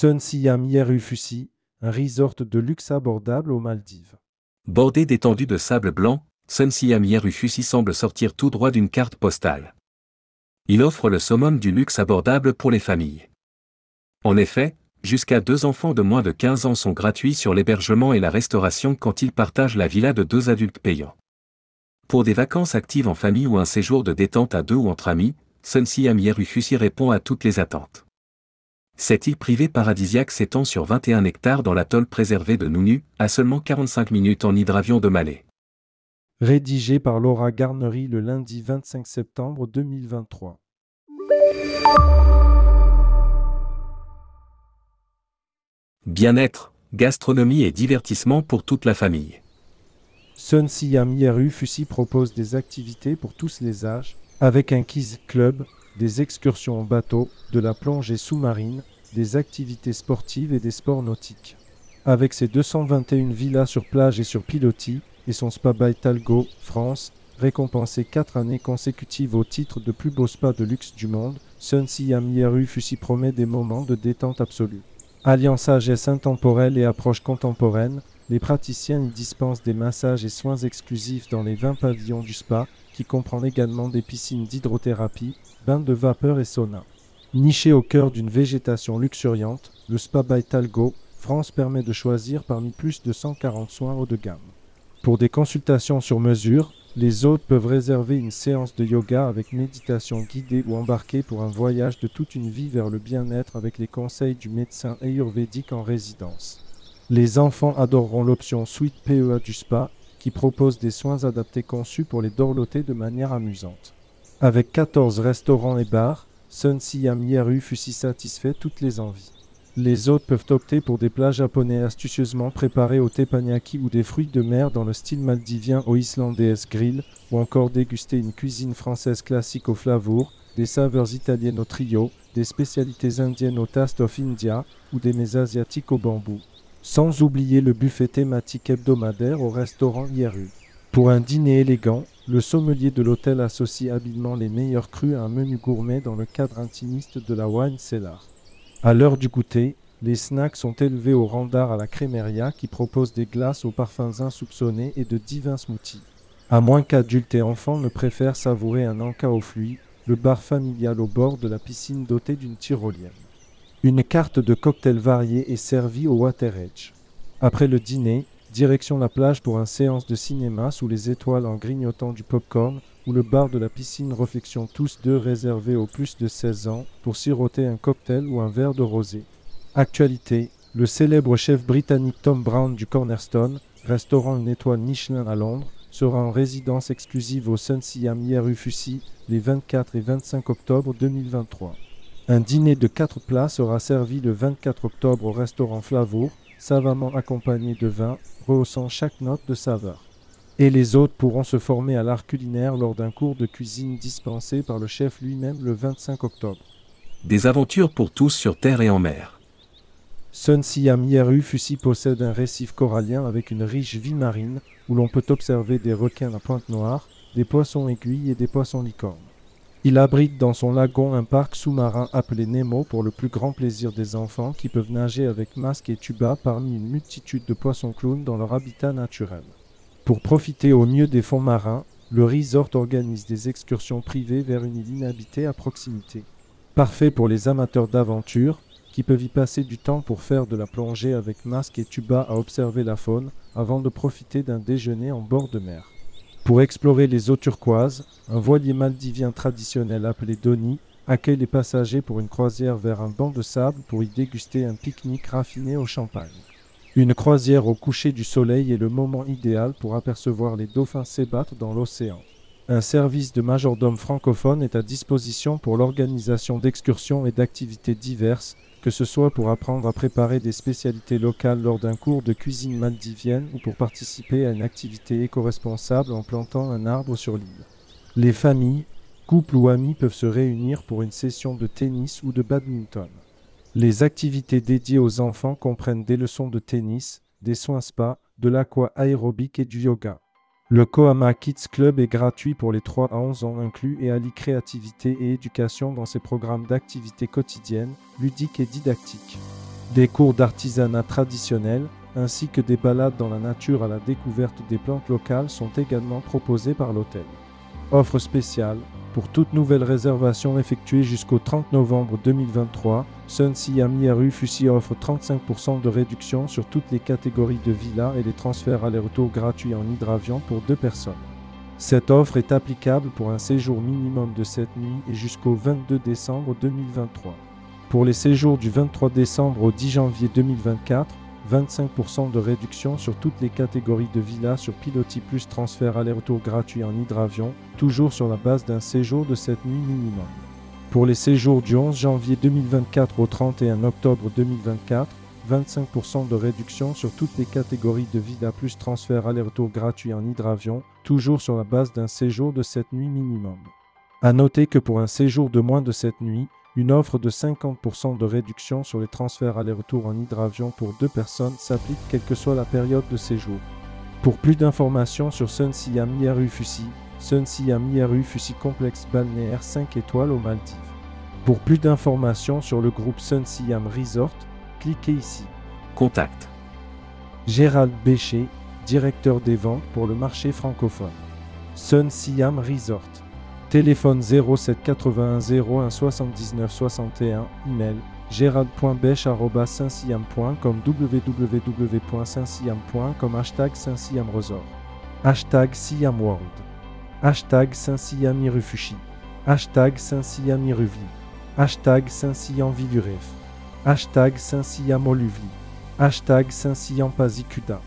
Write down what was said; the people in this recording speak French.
Sun Siam Yeru Fusi, un resort de luxe abordable aux Maldives. Bordé d'étendues de sable blanc, Sun Siam Yeru Fusi semble sortir tout droit d'une carte postale. Il offre le summum du luxe abordable pour les familles. En effet, jusqu'à deux enfants de moins de 15 ans sont gratuits sur l'hébergement et la restauration quand ils partagent la villa de deux adultes payants. Pour des vacances actives en famille ou un séjour de détente à deux ou entre amis, Sun Siam Yeru Fusi répond à toutes les attentes. Cette île privée paradisiaque s'étend sur 21 hectares dans l'atoll préservé de Nunu, à seulement 45 minutes en hydravion de Malais. Rédigé par Laura Garnery le lundi 25 septembre 2023. Bien-être, gastronomie et divertissement pour toute la famille. Sun Siam Yeru Fusi propose des activités pour tous les âges, avec un Kids Club, des excursions en bateau, de la plongée sous-marine, des activités sportives et des sports nautiques. Avec ses 221 villas sur plage et sur pilotis, et son spa by Talgo, France, récompensé quatre années consécutives au titre de plus beau spa de luxe du monde, Sun Siam Yeru promet des moments de détente absolue. Alliant sagesse intemporelle et approche contemporaine, les praticiens y dispensent des massages et soins exclusifs dans les 20 pavillons du spa, qui comprend également des piscines d'hydrothérapie, bains de vapeur et sauna. Niché au cœur d'une végétation luxuriante, le Spa by Talgo France permet de choisir parmi plus de 140 soins haut de gamme. Pour des consultations sur mesure, les hôtes peuvent réserver une séance de yoga avec méditation guidée ou embarquer pour un voyage de toute une vie vers le bien-être avec les conseils du médecin ayurvédique en résidence. Les enfants adoreront l'option Suite PEA du spa qui propose des soins adaptés conçus pour les dorloter de manière amusante. Avec 14 restaurants et bars, Sun Siam Yeru fut si satisfait toutes les envies. Les hôtes peuvent opter pour des plats japonais astucieusement préparés au teppanyaki ou des fruits de mer dans le style maldivien au islandaise grill, ou encore déguster une cuisine française classique au flavour, des saveurs italiennes au trio, des spécialités indiennes au Taste of India ou des mets asiatiques au bambou. Sans oublier le buffet thématique hebdomadaire au restaurant Yeru. Pour un dîner élégant, le sommelier de l'hôtel associe habilement les meilleurs crus à un menu gourmet dans le cadre intimiste de la wine cellar. À l'heure du goûter, les snacks sont élevés au rang d'art à la crémeria qui propose des glaces aux parfums insoupçonnés et de divins smoothies. À moins qu'adultes et enfants ne préfèrent savourer un encas au fluide, le bar familial au bord de la piscine dotée d'une tyrolienne. Une carte de cocktails variés est servie au Water Edge. Après le dîner, Direction la plage pour une séance de cinéma sous les étoiles en grignotant du popcorn ou le bar de la piscine réflexion tous deux réservé aux plus de 16 ans pour siroter un cocktail ou un verre de rosé. Actualité le célèbre chef britannique Tom Brown du Cornerstone, restaurant une étoile Michelin à Londres, sera en résidence exclusive au Sun Siam rue Fussy les 24 et 25 octobre 2023. Un dîner de 4 plats sera servi le 24 octobre au restaurant Flavour, savamment accompagné de vin, rehaussant chaque note de saveur. Et les autres pourront se former à l'art culinaire lors d'un cours de cuisine dispensé par le chef lui-même le 25 octobre. Des aventures pour tous sur terre et en mer. Sun Siam Yeru Fusi possède un récif corallien avec une riche vie marine où l'on peut observer des requins à pointe noire, des poissons aiguilles et des poissons licornes. Il abrite dans son lagon un parc sous-marin appelé Nemo pour le plus grand plaisir des enfants qui peuvent nager avec masque et tuba parmi une multitude de poissons clowns dans leur habitat naturel. Pour profiter au mieux des fonds marins, le resort organise des excursions privées vers une île inhabitée à proximité. Parfait pour les amateurs d'aventure qui peuvent y passer du temps pour faire de la plongée avec masque et tuba à observer la faune avant de profiter d'un déjeuner en bord de mer. Pour explorer les eaux turquoises, un voilier maldivien traditionnel appelé Doni accueille les passagers pour une croisière vers un banc de sable pour y déguster un pique-nique raffiné au champagne. Une croisière au coucher du soleil est le moment idéal pour apercevoir les dauphins s'ébattre dans l'océan. Un service de majordome francophone est à disposition pour l'organisation d'excursions et d'activités diverses que ce soit pour apprendre à préparer des spécialités locales lors d'un cours de cuisine maldivienne ou pour participer à une activité éco-responsable en plantant un arbre sur l'île. Les familles, couples ou amis peuvent se réunir pour une session de tennis ou de badminton. Les activités dédiées aux enfants comprennent des leçons de tennis, des soins spa, de l'aqua aérobique et du yoga. Le Kohama Kids Club est gratuit pour les 3 à 11 ans inclus et allie créativité et éducation dans ses programmes d'activités quotidiennes, ludiques et didactiques. Des cours d'artisanat traditionnel, ainsi que des balades dans la nature à la découverte des plantes locales sont également proposés par l'hôtel. Offre spéciale, pour toute nouvelle réservation effectuée jusqu'au 30 novembre 2023, Sun Siam IRU Fusi offre 35% de réduction sur toutes les catégories de villas et les transferts aller-retour gratuits en hydravion pour deux personnes. Cette offre est applicable pour un séjour minimum de 7 nuits et jusqu'au 22 décembre 2023. Pour les séjours du 23 décembre au 10 janvier 2024, 25% de réduction sur toutes les catégories de villas sur Piloti Plus transfert aller-retour gratuit en hydravion, toujours sur la base d'un séjour de 7 nuits minimum. Pour les séjours du 11 janvier 2024 au 31 octobre 2024, 25% de réduction sur toutes les catégories de Vida plus transfert aller-retour gratuit en hydravion, toujours sur la base d'un séjour de 7 nuits minimum. A noter que pour un séjour de moins de 7 nuits, une offre de 50% de réduction sur les transferts aller-retour en hydravion pour deux personnes s'applique quelle que soit la période de séjour. Pour plus d'informations sur Sun Siam IRU Fusi, Sun Siam IRU Fusi complexe balnéaire 5 étoiles aux Maldives. Pour plus d'informations sur le groupe Sun Siam Resort, cliquez ici. Contact. Gérald Bécher, directeur des ventes pour le marché francophone. Sun Siam Resort. Téléphone 07 81 01 79 61. Email gérald.bech.saint-siam.com www.saint-siam.com Hashtag Saint-Siam Resort. Hashtag Siam World. Hashtag Saint-Siam. Hashtag Saint-Siam. Hashtag Saint-Siam Hashtag Saint-Siam Hashtag Saint-Siam Pasikuda.